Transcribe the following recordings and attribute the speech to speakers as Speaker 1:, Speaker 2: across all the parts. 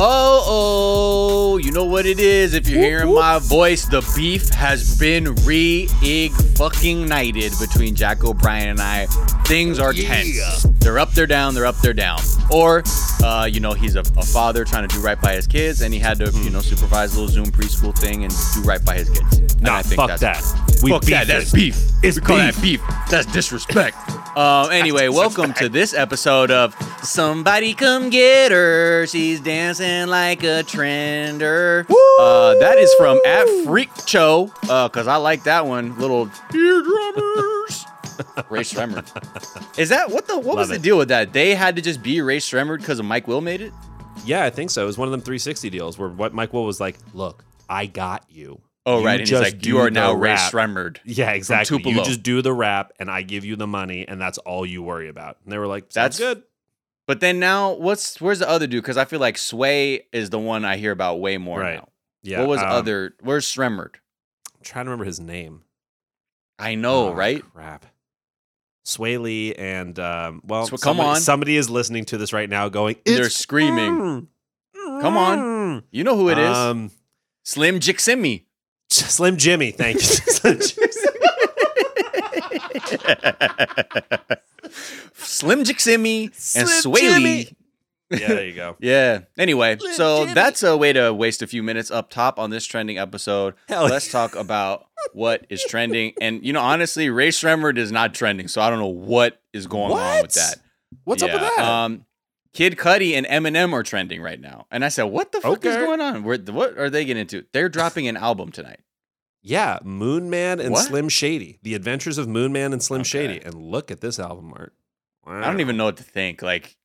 Speaker 1: Oh, oh, you know what it is. If you're hearing my voice, the beef has been re-ig fucking knighted between Jack O'Brien and I. Things are tense. They're up, they're down, they're up, they're down. Or, uh, you know, he's a, a father trying to do right by his kids, and he had to, you know, supervise a little Zoom preschool thing and do right by his kids. And
Speaker 2: Nah,
Speaker 1: I think
Speaker 2: fuck
Speaker 1: that's-
Speaker 2: that. We
Speaker 1: Fuck that. That's beef.
Speaker 2: It's
Speaker 1: we call
Speaker 2: beef.
Speaker 1: that beef. That's disrespect. Um. Anyway, welcome to this episode of Somebody Come Get Her. She's dancing like a trender. Uh, that is from at Freak Show. Uh, cause I like that one. Little eardrummers. Rae Sremmurd. Is that what the what was
Speaker 2: Love
Speaker 1: the
Speaker 2: it.
Speaker 1: deal with that? They had to just be Rae Sremmurd because of Mike Will made it.
Speaker 2: Yeah, I think so. It was one of them 360 deals where what Mike Will was like, "Look, I got you."
Speaker 1: Oh
Speaker 2: You
Speaker 1: right, and he's
Speaker 2: just
Speaker 1: like, you are now Rae
Speaker 2: rap."
Speaker 1: Sremmurd.
Speaker 2: Yeah, exactly. You just do the rap, and I give you the money, and that's all you worry about. And they were like,
Speaker 1: That's-
Speaker 2: "That's good."
Speaker 1: But then now, what's where's the other dude? Because I feel like Swae is the one I hear about way more
Speaker 2: Right.
Speaker 1: now.
Speaker 2: Yeah.
Speaker 1: what was
Speaker 2: um,
Speaker 1: other? Where's Sremmurd?
Speaker 2: I'm trying to remember his name.
Speaker 1: I know,
Speaker 2: Oh,
Speaker 1: right?
Speaker 2: Crap. Swae Lee and um, well,
Speaker 1: So come
Speaker 2: somebody,
Speaker 1: on.
Speaker 2: somebody is listening to this right now, going,
Speaker 1: They're screaming.
Speaker 2: mm,
Speaker 1: Come on.
Speaker 2: mm."
Speaker 1: You know who it is?
Speaker 2: Um,
Speaker 1: Slim Jiximi.
Speaker 2: Slim Jimmy, thank you. Slim Jimmy.
Speaker 1: And
Speaker 2: Slim
Speaker 1: Sway
Speaker 2: Jimmy. Yeah, there you go.
Speaker 1: Yeah. Anyway,
Speaker 2: Slim
Speaker 1: so
Speaker 2: Jimmy.
Speaker 1: that's a way to waste a few minutes up top on this trending episode.
Speaker 2: Hell
Speaker 1: Let's talk about what is trending. And you know, honestly, Rae Sremmurd is not trending, so I don't know what is going on with that.
Speaker 2: What's up with that?
Speaker 1: Um, Kid Cudi and Eminem are trending right now, and I said, "What the fuck is going on? Where, what are they getting into? They're dropping an album tonight.
Speaker 2: yeah, Moon Man and
Speaker 1: What?
Speaker 2: Slim Shady. The Adventures of Moon Man and Slim
Speaker 1: Okay.
Speaker 2: Shady. And look at this album art.
Speaker 1: I don't even know what to think. Like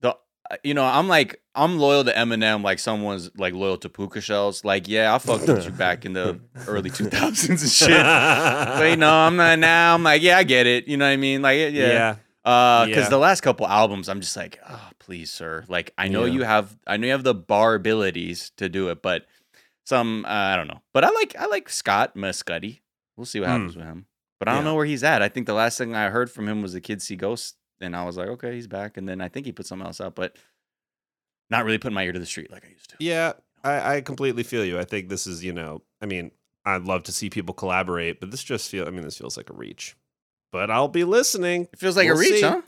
Speaker 1: the, uh, you know, I'm like, I'm loyal to Eminem, like someone's like loyal to Puka Shells. Like, yeah, I fucked with you back in the early 2000s and shit. But you know, I'm not now. I'm like, yeah, I get it. You know what I mean? Like, yeah, yeah.
Speaker 2: Yeah.
Speaker 1: Uh, because
Speaker 2: Yeah.
Speaker 1: the last couple albums, I'm just like, oh, please, sir. Like, I know
Speaker 2: Yeah.
Speaker 1: you have, I know you have the bar abilities to do it, but some, uh, I don't know. But I like, I like Scott Mescudi. We'll see what
Speaker 2: Hmm.
Speaker 1: happens with him. But I don't
Speaker 2: Yeah.
Speaker 1: know where he's at. I think the last thing I heard from him was the Kids See Ghosts, and I was like, okay, he's back. And then I think he put something else out, but not really putting my ear to the street like I used to.
Speaker 2: Yeah, I, I completely feel you. I think this is, you know, I mean, I'd love to see people collaborate, but this just feel I mean, this feels like a reach. But I'll be listening.
Speaker 1: It feels like
Speaker 2: We'll
Speaker 1: a reach,
Speaker 2: see.
Speaker 1: huh?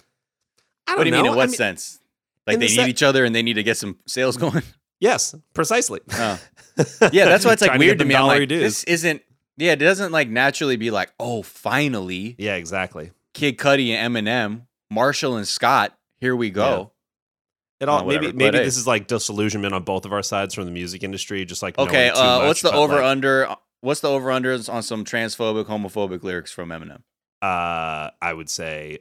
Speaker 2: I don't
Speaker 1: What do you mean? In what
Speaker 2: I mean,
Speaker 1: sense? Like they
Speaker 2: the
Speaker 1: need
Speaker 2: se-
Speaker 1: each other and they need to get some sales going.
Speaker 2: Yes, precisely.
Speaker 1: Oh. Yeah, that's why it's like weird to,
Speaker 2: get
Speaker 1: me.
Speaker 2: them
Speaker 1: I'm
Speaker 2: dollar
Speaker 1: like,
Speaker 2: dues.
Speaker 1: this isn't. Yeah, it doesn't like naturally be like, oh, finally,
Speaker 2: Yeah, exactly.
Speaker 1: Kid Cudi and Eminem, Marshall and Scott, here we go.
Speaker 2: It all
Speaker 1: Oh, whatever,
Speaker 2: maybe
Speaker 1: but
Speaker 2: maybe
Speaker 1: hey.
Speaker 2: this is like disillusionment on both of our sides from the music industry, just like
Speaker 1: Okay, uh,
Speaker 2: much,
Speaker 1: what's the over
Speaker 2: like,
Speaker 1: under? What's the over unders on some transphobic, homophobic lyrics from Eminem
Speaker 2: Uh, I would say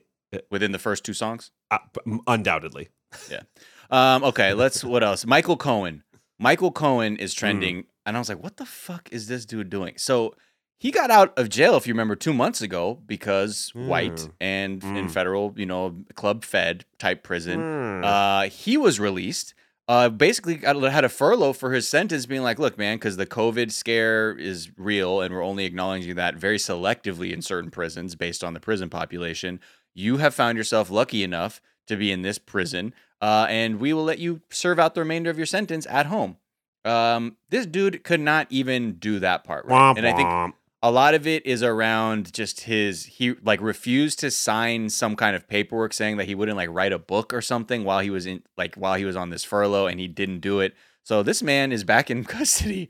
Speaker 1: within the first two songs?
Speaker 2: uh, undoubtedly. Yeah.
Speaker 1: Um, okay, let's. What else? Michael Cohen. Michael Cohen is trending, and I was like, "What the fuck is this dude doing?" So he got out of jail, if you remember, two months ago because white
Speaker 2: Mm.
Speaker 1: and in
Speaker 2: Mm.
Speaker 1: federal, you know, club fed type prison.
Speaker 2: Hmm.
Speaker 1: Uh, he was released. Uh, basically had a furlough for his sentence, being like, "Look, man, because the COVID scare is real, and we're only acknowledging that very selectively in certain prisons based on the prison population. You have found yourself lucky enough to be in this prison, uh, and we will let you serve out the remainder of your sentence at home." Um, this dude could not even do that part, right?
Speaker 2: Womp
Speaker 1: and I think. A lot of it is around just his he like refused to sign some kind of paperwork saying that he wouldn't like write a book or something while he was in like while he was on this furlough and he didn't do it. So this man is back in custody.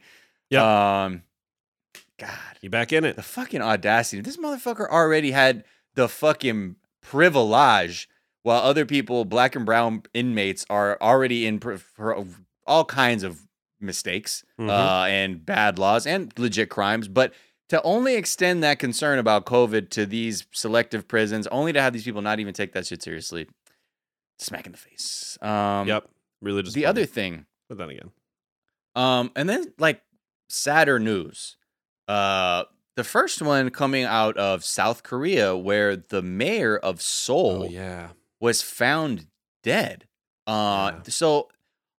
Speaker 2: Yep.
Speaker 1: Um God,
Speaker 2: you back in it.
Speaker 1: the fucking audacity. This motherfucker already had the fucking privilege while other people, black and brown inmates, are already in pr- for all kinds of mistakes
Speaker 2: Mhm.
Speaker 1: uh, and bad laws and legit crimes. But to only extend that concern about COVID to these selective prisons, only to have these people not even take that shit seriously, smack in the face. Um,
Speaker 2: yep. Really just
Speaker 1: The other thing,
Speaker 2: but then again.
Speaker 1: um, and then like sadder news. Uh, the first one coming out of South Korea, where the mayor of Seoul
Speaker 2: Oh yeah.
Speaker 1: was found dead. Uh,
Speaker 2: Yeah.
Speaker 1: so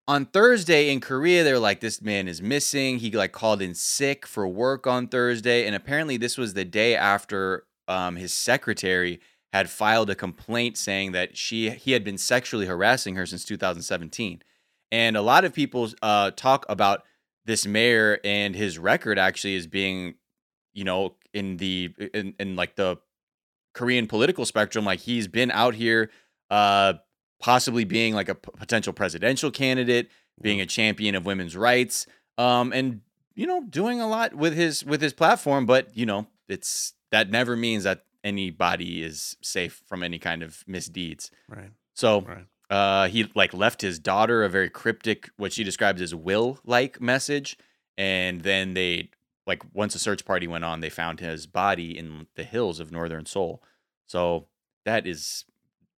Speaker 1: on Thursday in Korea, they're like, this man is missing. He like called in sick for work on Thursday, and apparently this was the day after um, his secretary had filed a complaint saying that she he had been sexually harassing her since 2017. And a lot of people uh, talk about this mayor and his record actually as being, you know, in the in, in like the Korean political spectrum, like he's been out here, uh, possibly being like a p- potential presidential candidate, being a champion of women's rights, um, and you know, doing a lot with his with his platform. But you know, it's that never means that anybody is safe from any kind of misdeeds.
Speaker 2: Right.
Speaker 1: So
Speaker 2: Right.
Speaker 1: uh, he like left his daughter a very cryptic, what she describes as will like message, and then they like once a search party went on, they found his body in the hills of northern Seoul. So that is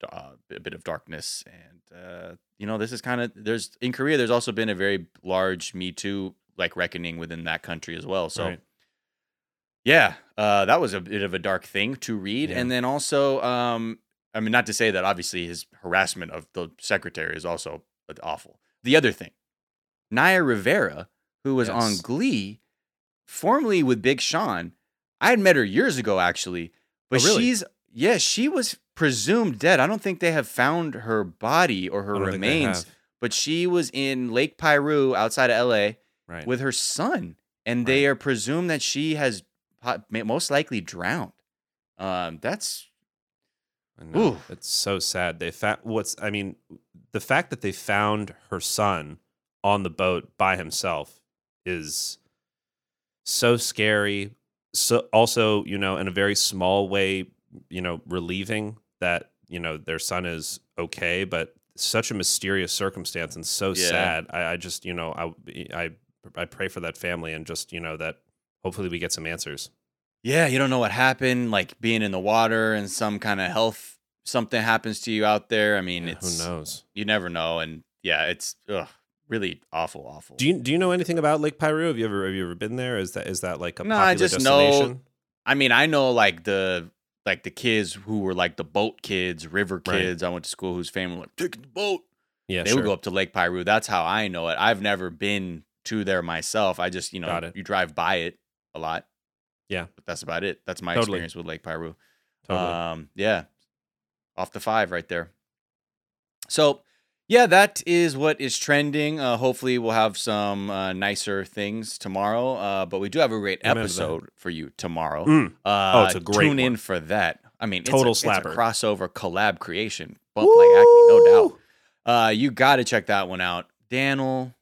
Speaker 1: uh, a bit of darkness, and uh, you know this is kind of there's in Korea. There's also been a very large Me Too like reckoning within that country as well. So.
Speaker 2: Right.
Speaker 1: Yeah, uh, that was a bit of a dark thing to read,
Speaker 2: Yeah.
Speaker 1: and then also, um, I mean, not to say that obviously his harassment of the secretary is also awful. The other thing, Naya Rivera, who was on Glee, formerly with Big Sean, I had met her years ago actually, but
Speaker 2: Oh, really?
Speaker 1: she's yeah, she was presumed dead. I don't think they have found her body or her
Speaker 2: I don't think they
Speaker 1: remains, but she was in Lake Piru outside of LA
Speaker 2: Right.
Speaker 1: with her son, and they are presumed that she has most likely drowned. Um, that's Ooh.
Speaker 2: It's so sad. They found what's I mean, the fact that they found her son on the boat by himself is so scary. So also, you know, in a very small way, you know, relieving that, you know, their son is okay, but such a mysterious circumstance and so
Speaker 1: Yeah.
Speaker 2: sad. I, I just, you know, I I I pray for that family and just, you know, that hopefully we get some answers.
Speaker 1: yeah. You don't know what happened, like being in the water and some kind of health something happens to you out there. I mean,
Speaker 2: Yeah,
Speaker 1: it's
Speaker 2: who knows?
Speaker 1: you never know, and yeah, it's ugh, really awful, awful.
Speaker 2: Do you do you know anything about Lake Piru? Have you ever have you ever been there? Is that is that like a
Speaker 1: No,
Speaker 2: popular
Speaker 1: I just know-
Speaker 2: destination?
Speaker 1: I mean, I know like the like the kids who were like the boat kids, river
Speaker 2: Right.
Speaker 1: kids. I went to school whose family were like taking the boat.
Speaker 2: Yeah,
Speaker 1: they
Speaker 2: sure.
Speaker 1: would go up to Lake Piru. That's how I know it. I've never been to there myself. I just, you know, you drive by it a lot.
Speaker 2: Yeah.
Speaker 1: But that's about it. That's my
Speaker 2: Totally.
Speaker 1: experience with Lake Piru.
Speaker 2: Totally.
Speaker 1: Um, yeah. Off the five right there. So, yeah, that is what is trending. Uh, hopefully, we'll have some uh, nicer things tomorrow. Uh, but we do have a great
Speaker 2: Amen to that.
Speaker 1: episode for you tomorrow.
Speaker 2: Mm.
Speaker 1: Uh,
Speaker 2: Oh, it's a great
Speaker 1: Tune in for that. I mean,
Speaker 2: Total
Speaker 1: it's a, it's a
Speaker 2: slapper.
Speaker 1: crossover collab creation. Bump like acne, no doubt. Uh, you got to check that one out. Daniel,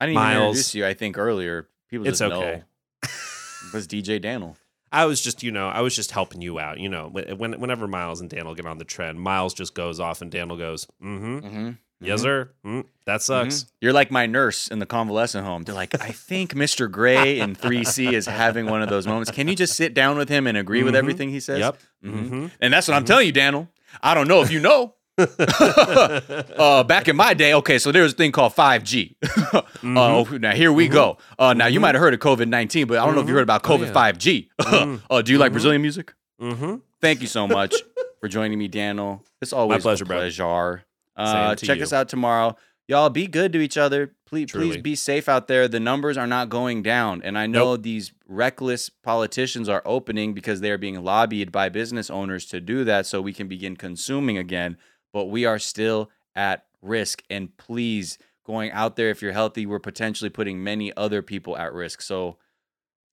Speaker 1: I didn't even
Speaker 2: Miles.
Speaker 1: introduce you. I think earlier people
Speaker 2: It's
Speaker 1: just
Speaker 2: okay.
Speaker 1: know it was DJ Daniel.
Speaker 2: I was just, you know, I was just helping you out. You know, when, when- whenever Miles and Dan will get on the trend, Miles just goes off and Dan will goes, mm-hmm.
Speaker 1: Mm-hmm.
Speaker 2: Yes, sir. Mm, that sucks.
Speaker 1: You're like my nurse in the convalescent home. They're like, I think Mr. Gray in 3C is having one of those moments. Can you just sit down with him and agree with
Speaker 2: Mhm.
Speaker 1: everything he says?
Speaker 2: Yep.
Speaker 1: Mhm.
Speaker 2: Mm-hmm.
Speaker 1: And that's what I'm telling you, Daniel. I don't know if you know. uh, back in my day, okay, so there was a thing called 5G.
Speaker 2: Mm-hmm.
Speaker 1: Uh, now here we go. Uh, now you might have heard of COVID 19, but I don't know if you heard about
Speaker 2: Oh,
Speaker 1: COVID
Speaker 2: yeah.
Speaker 1: 5G.
Speaker 2: Mm.
Speaker 1: uh, do you like. Brazilian music?
Speaker 2: mm-hmm.
Speaker 1: Thank you so much for joining me, Daniel. It's always my
Speaker 2: pleasure,
Speaker 1: a pleasure. Uh, check
Speaker 2: you.
Speaker 1: us out tomorrow. Y'all be good to each other. Please, please be safe out there. The numbers are not going down, and I know these reckless politicians are opening because they are being lobbied by business owners to do that, so we can begin consuming again. But we are still at risk, and please, going out there if you're healthy, we're potentially putting many other people at risk. So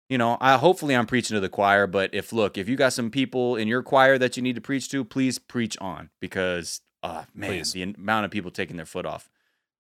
Speaker 1: you know, I hopefully I'm preaching to the choir, but if look, if you got some people in your choir that you need to preach to, please preach on because uh man,
Speaker 2: Please.
Speaker 1: the amount of people taking their foot off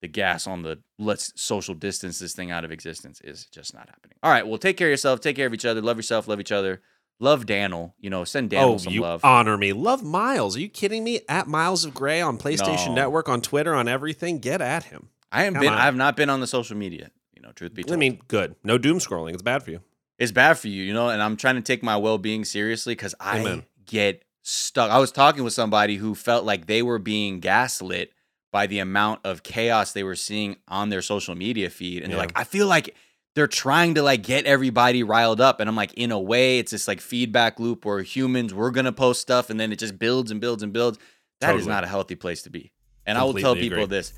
Speaker 1: the gas on the let's social distance this thing out of existence is just not happening. All right, well, take care of yourself, take care of each other, love yourself, love each other. Love Daniel, you know, send Daniel
Speaker 2: Oh,
Speaker 1: some
Speaker 2: you
Speaker 1: love.
Speaker 2: honor me. Love Miles. Are you kidding me? At Miles of Gray on PlayStation
Speaker 1: No.
Speaker 2: Network, on Twitter, on everything. Get at him.
Speaker 1: I haven't
Speaker 2: come
Speaker 1: been
Speaker 2: on.
Speaker 1: I have not been on the social media, you know, truth be told.
Speaker 2: I mean, good. No doom scrolling. It's bad for you.
Speaker 1: it's bad for you, you know, and I'm trying to take my well-being seriously cuz I
Speaker 2: Amen.
Speaker 1: get stuck. I was talking with somebody who felt like they were being gaslit by the amount of chaos they were seeing on their social media feed and they're like I feel like they're trying to like get everybody riled up and I'm like in a way it's this like feedback loop where humans we're going to post stuff and then it just builds and builds and builds. That is
Speaker 2: Totally.
Speaker 1: not a healthy place to be. And I will tell people
Speaker 2: agree.
Speaker 1: this.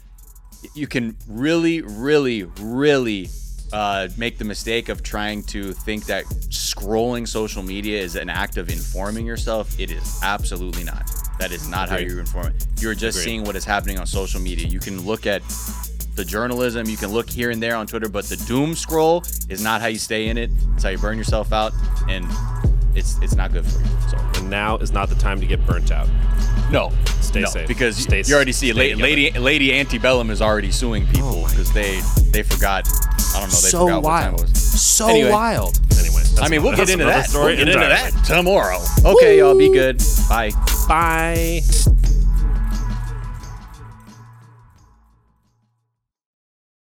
Speaker 1: You can really really really uh, make the mistake of trying to think that scrolling social media is an act of informing yourself. It is absolutely not. That is not how you inform it. You're just
Speaker 2: Agreed.
Speaker 1: seeing what is happening on social media. You can look at the journalism. You can look here and there on Twitter, but the doom scroll is not how you stay in it. It's how you burn yourself out, and it's it's not good for you. So
Speaker 2: And now is not the time to get burnt out.
Speaker 1: no,
Speaker 2: Stay
Speaker 1: no,
Speaker 2: safe.
Speaker 1: because
Speaker 2: Stay
Speaker 1: you already see
Speaker 2: together.
Speaker 1: lady Lady Antebellum is already suing people
Speaker 2: Oh
Speaker 1: because they they forgot. I don't. They
Speaker 2: so
Speaker 1: forgot what time
Speaker 2: wild.
Speaker 1: it was.
Speaker 2: So
Speaker 1: Anyway.
Speaker 2: wild. Anyway, that's
Speaker 1: I mean, we'll get into that.
Speaker 2: Story
Speaker 1: we'll get into that tomorrow. Okay, y'all. Be good. Bye.
Speaker 2: Bye.